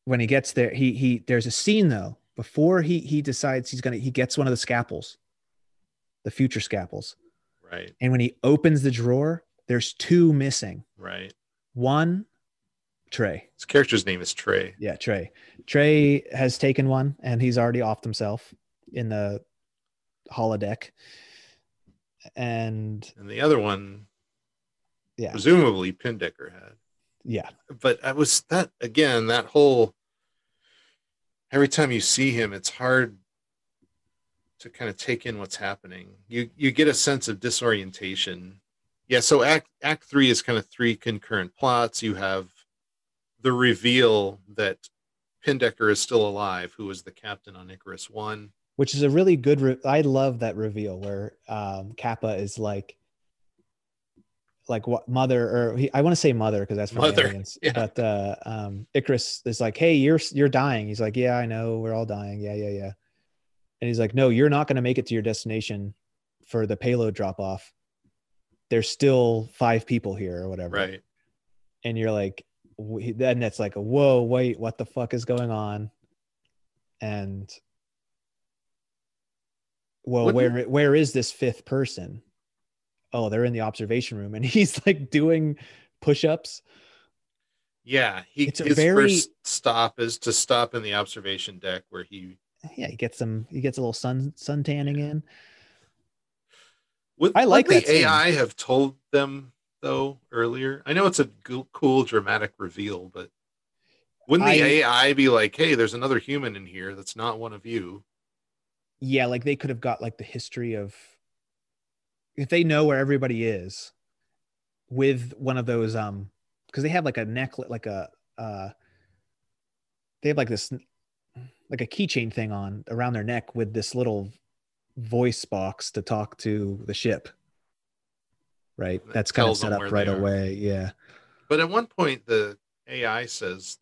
when he gets there, he he there's a scene though before he he decides he's gonna he gets one of the scalpels, the future scalpels, Right. and when he opens the drawer, there's two missing. Right. One, Trey. His character's name is Trey. Yeah, Trey. Trey has taken one and he's already offed himself in the holodeck. And And the other one, yeah, presumably Pinbacker had. yeah, But I was that again, that whole every time you see him, it's hard to kind of take in what's happening. You you get a sense of disorientation. Yeah, so act act three is kind of three concurrent plots. You have the reveal that Pinbacker is still alive, who was the captain on Icarus One. Which is a really good. Re- I love that reveal where um, Capa is like, like what mother or he, I want to say mother because that's from Mother, aliens. yeah. But uh, um, Icarus is like, hey, you're you're dying. He's like, yeah, I know, we're all dying. Yeah, yeah, yeah. And he's like, no, you're not going to make it to your destination for the payload drop off. There's still five people here or whatever. Right. and you're like then it's like whoa wait what the fuck is going on and well What where where is this fifth person oh they're in the observation room and he's like doing push-ups Yeah. He It's a his very- first stop is to stop in the observation deck where he yeah he gets some he gets a little sun sun tanning in Would, I like would the. AI have told them though earlier. I know it's a cool dramatic reveal, but wouldn't the I- AI be like, "Hey, there's another human in here that's not one of you"? Yeah like they could have got like the history of if they know where everybody is with one of those um because they have like a necklet like a uh they have like this like a keychain thing on around their neck with this little voice box to talk to the ship. Right? That that's kind of set up right away yeah. But at one point, the AI says,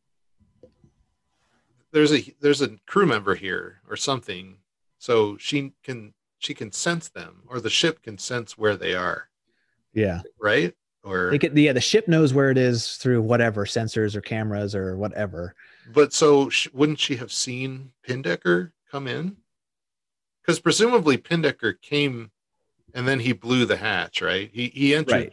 "There's a there's a crew member here or something," so she can she can sense them, or the ship can sense where they are, yeah right? Or yeah the ship knows where it is through whatever sensors or cameras or whatever But so sh- wouldn't she have seen Pinbacker come in? Because presumably Pinbacker came and then he blew the hatch, right? He he entered. Right.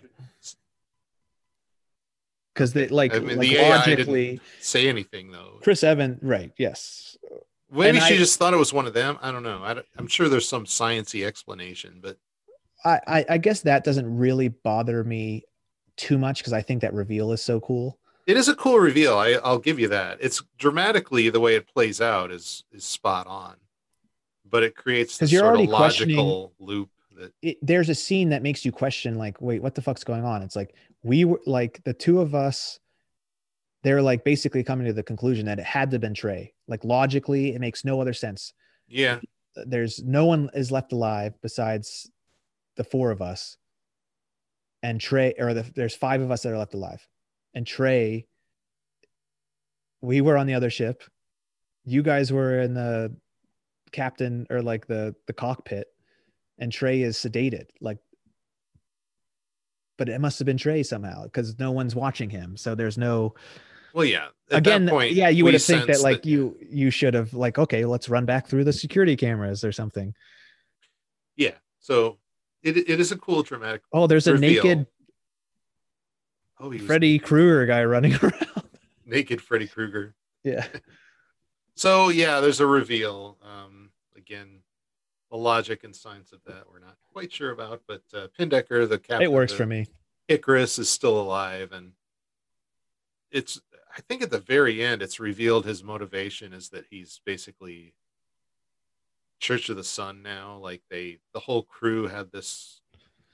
because they like, I mean, like the AI didn't- logically Say anything though. Chris Evan, right? Yes, Maybe And she I- just thought it was one of them. I don't know. I am sure there's some sciency explanation, but I, I I guess that doesn't really bother me too much because I think that reveal is so cool. it is a cool reveal. I, I'll give you that. It's dramatically the way it plays out is is spot on, but it creates 'Cause this you're sort already of logical loop that it, there's a scene that makes you question like wait what the fuck's going on it's like we were like the two of us they're like basically coming to the conclusion that it had to have been trey like logically it makes no other sense. Yeah. There's no one is left alive besides the four of us and trey or the, there's five of us that are left alive. And trey we were on the other ship. You guys were in the captain or like the the cockpit. And trey is sedated like but it must have been trey somehow because no one's watching him. So there's no well yeah at again that point yeah you would have think that like you you should have like okay let's run back through the security cameras or something. Yeah so it, it is a cool dramatic oh there's a naked oh he freddy krueger guy running around. Naked freddy krueger. Yeah. So yeah there's a reveal. Um again the logic and science of that we're not quite sure about but uh, pinbacker the captain it works for me. Icarus is still alive and it's i think at the very end it's revealed his motivation is that he's basically church of the sun now. Like they the whole crew had this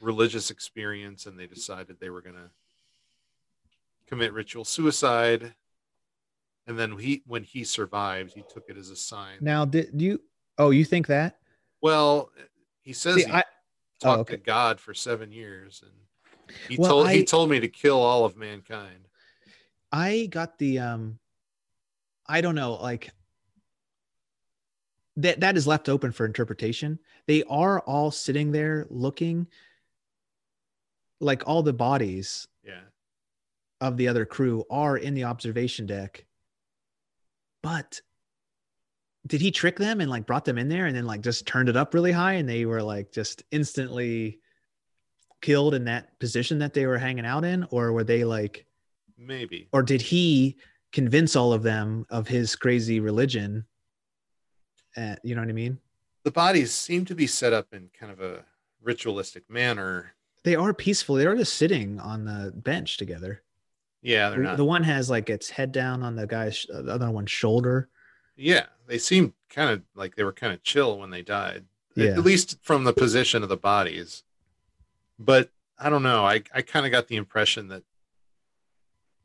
religious experience and they decided they were going to commit ritual suicide. And then he when he survived he took it as a sign now did you oh you think that? Well he says See, he I- talked oh, okay. to god for seven years and he Well, told he told me to kill all of mankind I got the um I don't know, like that that is left open for interpretation. They are all sitting there looking like all the bodies yeah of the other crew are in the observation deck. But did he trick them and like brought them in there and then like just turned it up really high and they were like just instantly killed in that position that they were hanging out in or were they like maybe. Or did he convince all of them of his crazy religion? Uh, you know what i mean? The bodies seem to be set up in kind of a ritualistic manner. They are peaceful. They're just sitting on the bench together. Yeah they're the, not the one has like its head down on the guy's the other one's shoulder. Yeah they seem kind of like they were kind of chill when they died At- Yeah. at least from the position of the bodies. But i don't know i, I kind of got the impression that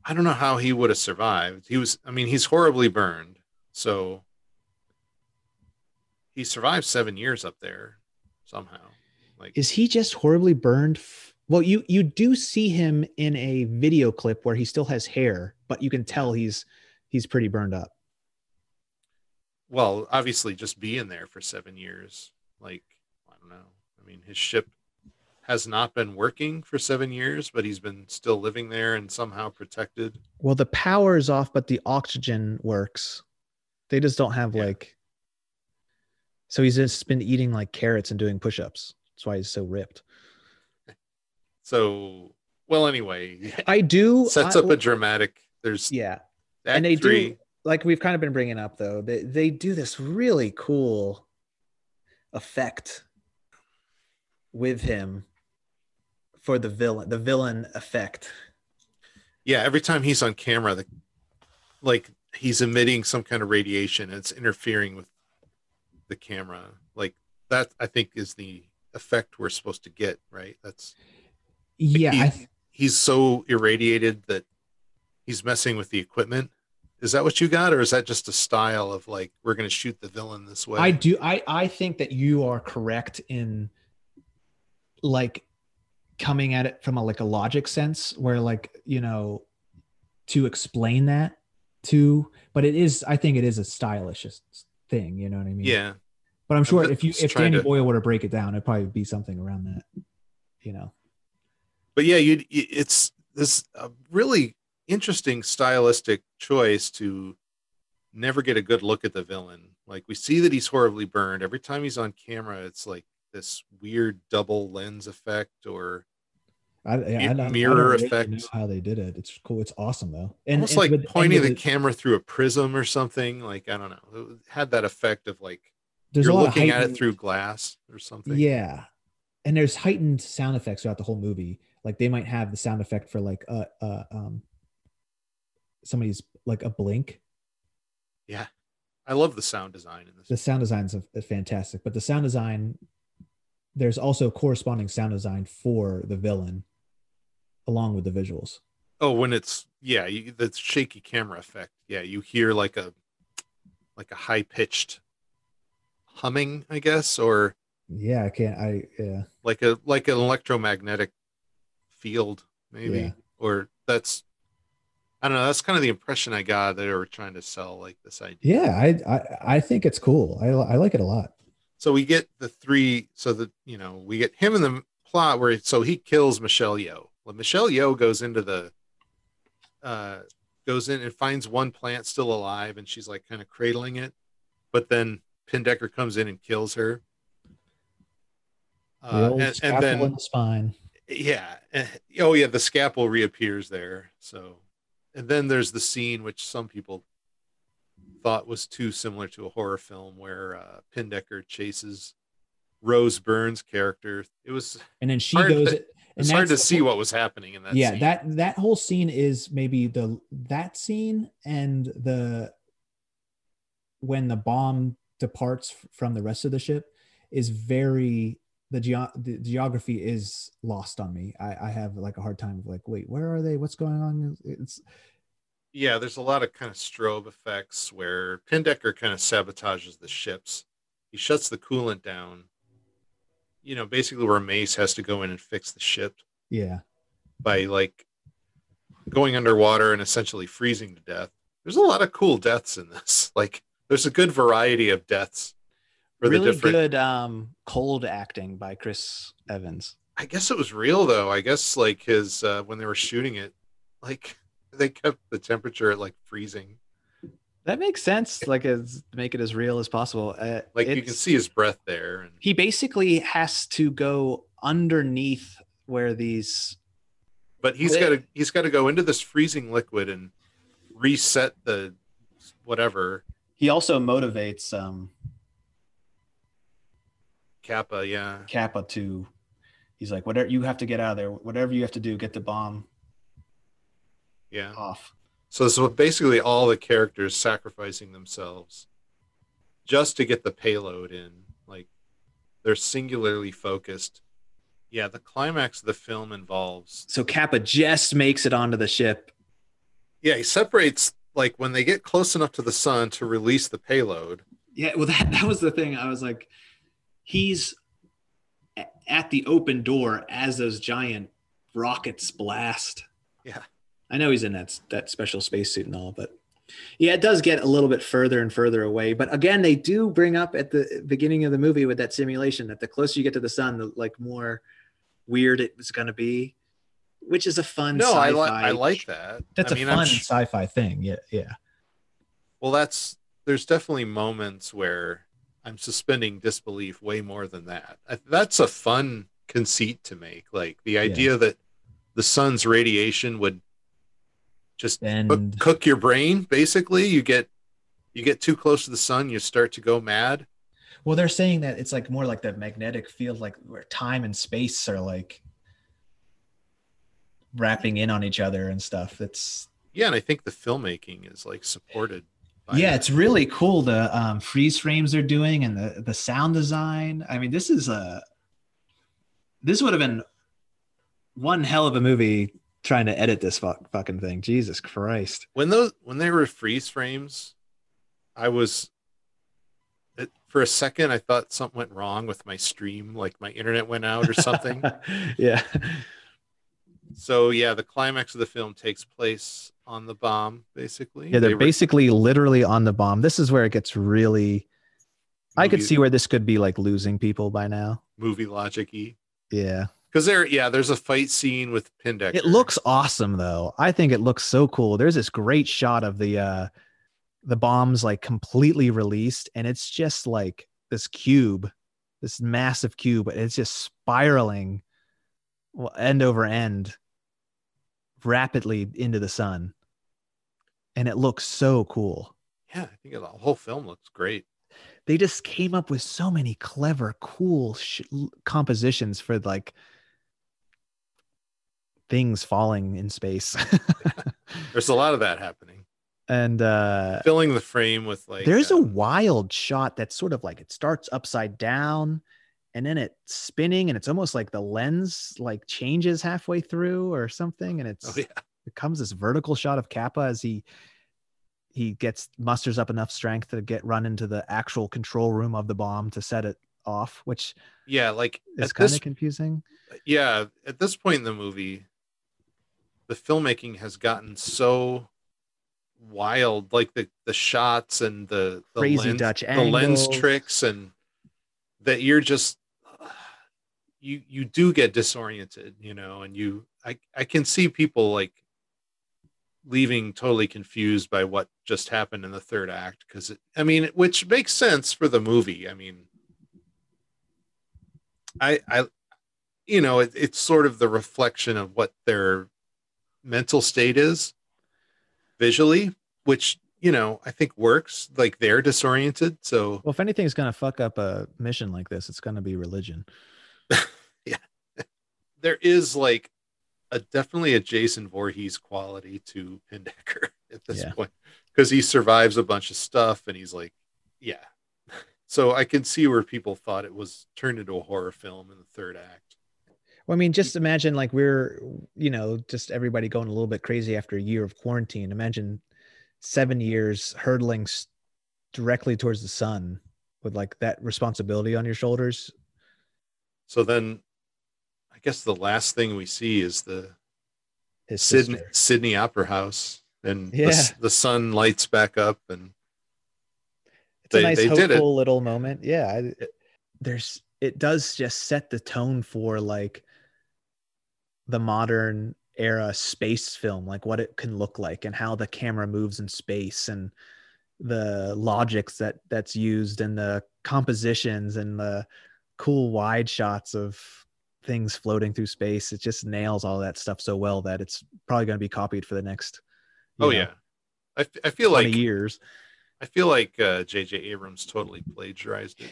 i don't know how he would have survived. He was i mean he's horribly burned. So he survived seven years up there somehow. Like is he just horribly burned? F- well you you do see him in a video clip where he still has hair but you can tell he's he's pretty burned up. Well obviously just being there for seven years like i don't know. I mean his ship has not been working for seven years but he's been still living there and somehow protected? Well the power is off but the oxygen works. They just don't have Yeah. like so he's just been eating like carrots and doing push-ups. That's why he's so ripped. So well anyway i do sets I- up a dramatic there's yeah. And they three. do like we've kind of been bringing up though they, they do this really cool effect with him for the villain the villain effect. Yeah every time he's on camera the like he's emitting some kind of radiation and it's interfering with the camera. Like that i think is the effect we're supposed to get right? That's yeah he- I, th- he's so irradiated that he's messing with the equipment. Is that what you got or is that just a style of like we're going to shoot the villain this way? I do I I think that you are correct in like coming at it from a like a logic sense where like you know to explain that to but it is I think it is a stylish thing you know what I mean? Yeah. But I'm sure I'm if you if Danny to- Boyle were to break it down it'd probably be something around that you know? But yeah you it's this a really interesting stylistic choice to never get a good look at the villain. Like we see that he's horribly burned. Every time he's on camera it's like this weird double lens effect or I, I, I, don't- I mirror effect. know how they did it. It's cool. It's awesome though. And almost and like with- pointing the it- camera through a prism or something. Like I don't know, it had that effect of like you're a looking at it through glass or something. Yeah, and there's heightened sound effects throughout the whole movie. Like they might have the sound effect for like uh uh um somebody's like a blink. yeah. I love the sound design in this. The sound design is fantastic, but the sound design there's also corresponding sound design for the villain along with the visuals. Oh, when it's yeah, you, the shaky camera effect. Yeah, you hear like a like a high pitched humming, I guess, or Yeah, I can't. I yeah. like a like an electromagnetic field, maybe, Yeah. or that's I don't know. That's kind of the impression I got that they were trying to sell, like this idea. Yeah, I I I think it's cool. I I like it a lot. So we get the three. So that you know, we get him in the plot where so he kills Michelle Yeoh. Well, Michelle Yeoh goes into the uh goes in and finds one plant still alive, and she's like kind of cradling it, but then Pinbacker comes in and kills her. The Uh, old and, and then in the spine. yeah oh yeah the scalpel reappears there so and then there's the scene which some people thought was too similar to a horror film where uh pinbacker chases rose byrne's character it was And then she goes. to- and it's hard to see whole- what was happening in that yeah, scene. that that whole scene is maybe the that scene and the when the bomb departs from the rest of the ship is very the, geo- the geography is lost on me. I, I have like a hard time of like, wait, where are they? What's going on? It's yeah there's a lot of kind of strobe effects where pinbacker kind of sabotages the ships he shuts the coolant down you know basically where mace has to go in and fix the ship yeah, by like going underwater and essentially freezing to death. There's a lot of cool deaths in this. Like there's a good variety of deaths for really the different good um, cold acting by Chris Evans. I guess it was real though. I guess like his uh when they were shooting it, like they kept the temperature at like freezing. That makes sense. Like, as make it as real as possible. Uh, Like you can see his breath there and he basically has to go underneath where these. but he's got to he's got to go into this freezing liquid and reset the whatever He also motivates um, capa, yeah. Capa to. He's like, whatever you have to get out of there. Whatever you have to do, get the bomb Yeah. off. So this is basically all the characters sacrificing themselves just to get the payload in. Like they're singularly focused. Yeah, the climax of the film involves So Capa just makes it onto the ship. Yeah, he separates like when they get close enough to the sun to release the payload. Yeah, well, that, that was the thing. I was like, he's at the open door as those giant rockets blast. Yeah. I know he's in that that special spacesuit and all, but yeah, it does get a little bit further and further away. But again, they do bring up at the beginning of the movie with that simulation that the closer you get to the sun, the like more weird it was going to be, which is a fun. No, I like sci-fi- I like that. that's I a mean, fun sh- sci-fi thing. Yeah, yeah. well, that's there's definitely moments where I'm suspending disbelief way more than that. I, that's a fun conceit to make. Like the idea that the sun's radiation would just cook, And cook your brain. Basically, you get you get too close to the sun, you start to go mad. well, they're saying that it's like more like the magnetic field, like where time and space are like wrapping in on each other and stuff. It's Yeah, and I think the filmmaking is like supported. yeah, that. it's really cool the um, freeze frames they're doing and the the sound design. I mean, this is a This would have been one hell of a movie trying to edit this fu- fucking thing. Jesus Christ. when those when they were freeze frames, I was it, for a second I thought something went wrong with my stream, like my internet went out or something. yeah. so yeah, the climax of the film takes place on the bomb, basically. Yeah, they're They were- basically literally on the bomb. This is where it gets really. I could see where this could be like losing people by now. movie logic y. Yeah. Because there, yeah, there's a fight scene with Pinbacker. It looks awesome though. I think it looks so cool. There's this great shot of the uh the bombs like completely released and it's just like this cube, this massive cube, and it's just spiraling well, end over end rapidly into the sun. And it looks so cool. Yeah, I think the whole film looks great. They just came up with so many clever, cool sh- compositions for like things falling in space. There's a lot of that happening. and uh Filling the frame with like there's a um, wild shot that's sort of like it starts upside down and then it's spinning and it's almost like the lens like changes halfway through or something and it's oh yeah. it comes this vertical shot of Capa as he he gets musters up enough strength to get run into the actual control room of the bomb to set it off, which Yeah, like is at kind of confusing. yeah, at this point in the movie, the filmmaking has gotten so wild, like the the shots and the, the Crazy lens, Dutch the lens tricks, and that you're just you you do get disoriented, you know, and you I I can see people like leaving totally confused by what just happened in the third act because it, I mean, which makes sense for the movie. I mean, I I you know it, it's sort of the reflection of what their mental state is visually which you know i think works like they're disoriented so Well, if anything's gonna fuck up a mission like this, it's gonna be religion. yeah, there is like a definitely a jason Voorhees quality to pinbacker at this Yeah. point because he survives a bunch of stuff and he's like yeah so i can see where people thought it was turned into a horror film in the third act Well, I mean, just imagine like we're, you know, just everybody going a little bit crazy after a year of quarantine. Imagine seven years hurdling directly towards the sun with like that responsibility on your shoulders. so then i guess the last thing we see is the His Sydney, sister. Sydney Opera House, and the, Yeah. s- the sun lights back up, and It's a nice they hopeful little moment. Yeah, there's it does just set the tone for like the modern era space film, like what it can look like and how the camera moves in space and the logics that that's used and the compositions and the cool wide shots of things floating through space. It just nails all that stuff so well that it's probably going to be copied for the next. oh know, yeah, I, f- I feel like years. I feel like uh, J.J. Abrams totally plagiarized it.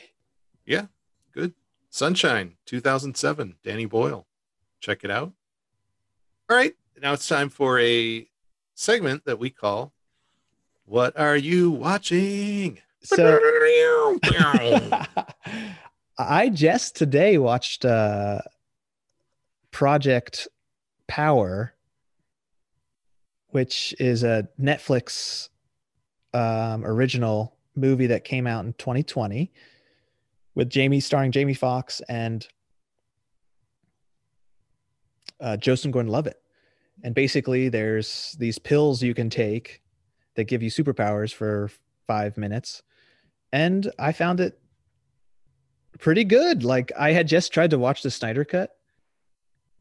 Yeah, good. Sunshine, 2007, Danny Boyle. Check it out. All right, now it's time for a segment that we call "What Are You Watching?" So I just today watched uh Project Power, which is a Netflix um, original movie that came out in 2020 with Jamie starring Jamie Foxx and uh, Joseph Gordon-Levitt. And basically, there's these pills you can take that give you superpowers for five minutes, and I found it pretty good. Like I had just tried to watch the Snyder cut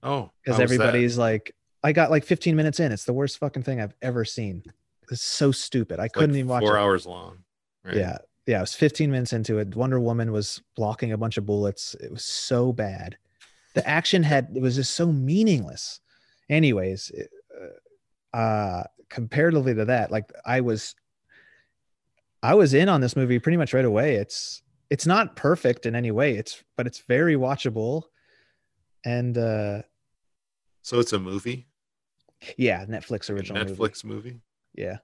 Oh, because was that? everybody's like, I got like 15 minutes in. It's the worst fucking thing I've ever seen. It's so stupid. I It's couldn't like even watch four it. hours long. Right? Yeah. Yeah. I was 15 minutes into it. Wonder Woman was blocking a bunch of bullets. It was so bad. The action had, it was just so meaningless. Anyways, uh, uh, comparatively to that, like I was, I was in on this movie pretty much right away. It's, it's not perfect in any way. It's, but it's very watchable. And, uh, So it's a movie, yeah, Netflix original movie. Netflix movie. Yeah.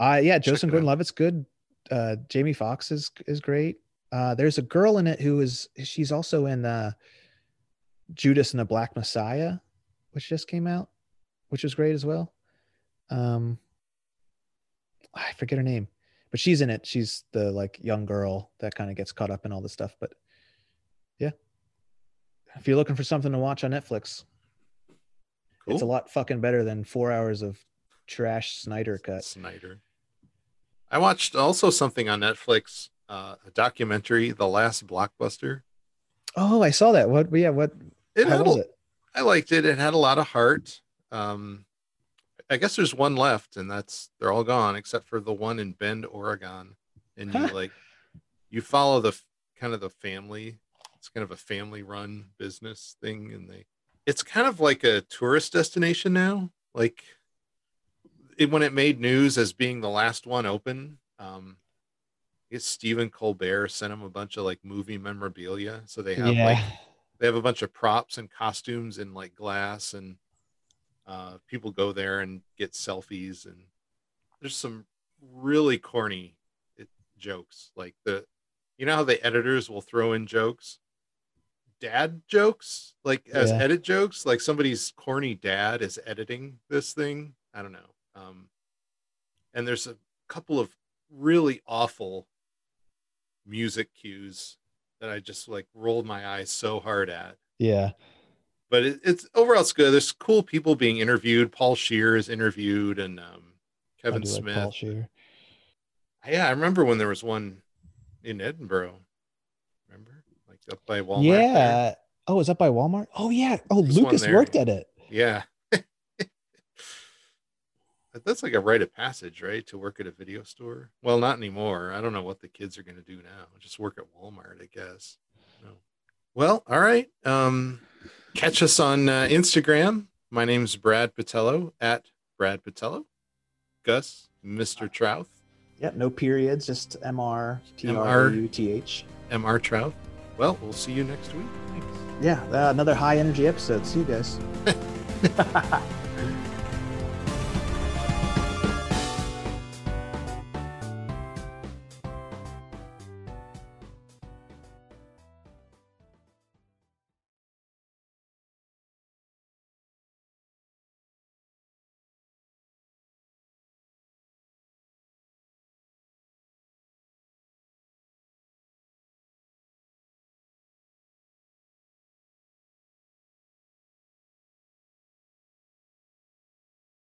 Uh yeah, Joseph. Gordon-Levitt's good. Uh Jamie Foxx is is great. Uh there's a girl in it who is she's also in uh Judas and the Black Messiah, which just came out, which was great as well. Um I forget her name, but she's in it. She's the like young girl that kind of gets caught up in all this stuff. But yeah. If you're looking for something to watch on Netflix, it's a lot fucking better than four hours of trash Snyder cut. Snyder. I watched also something on Netflix, uh, a documentary, The Last Blockbuster. Oh, I saw that. What? Yeah. What? It had was it? I liked it. It had a lot of heart. Um, I guess there's one left, and that's they're all gone except for the one in Bend, Oregon. And you like, you follow the kind of the family. It's kind of a family-run business thing, and they it's kind of like a tourist destination now. Like it, when it made news as being the last one open, um, I guess Stephen Colbert sent them a bunch of like movie memorabilia. So they have yeah. like they have a bunch of props and costumes in like glass and uh, people go there and get selfies and there's some really corny eh, jokes like the you know how the editors will throw in jokes? Dad jokes? Like as Yeah. edit jokes? Like somebody's corny dad is editing this thing? I don't know um and there's a couple of really awful music cues that i just like rolled my eyes so hard at yeah. but it, it's overall it's good there's cool people being interviewed paul scheer is interviewed and um kevin do like smith Paul Scheer. yeah i remember when there was one in edinburgh remember like up by walmart yeah. there? Oh, is that by Walmart? Oh yeah. Oh, There's Lucas worked at it. Yeah. That's like a rite of passage, right? To work at a video store. Well, not anymore. I don't know what the kids are going to do now. Just work at Walmart, I guess. No. Well, all right. Um, catch us on uh, Instagram. My name's Brad Patello at Brad Patello. Gus, Mr. Trouth, Yep. No periods. Just M R T R O U T H. Mr. Trouth. Well, we'll see you next week. Thanks. Yeah. Uh, another high energy episode. See you guys.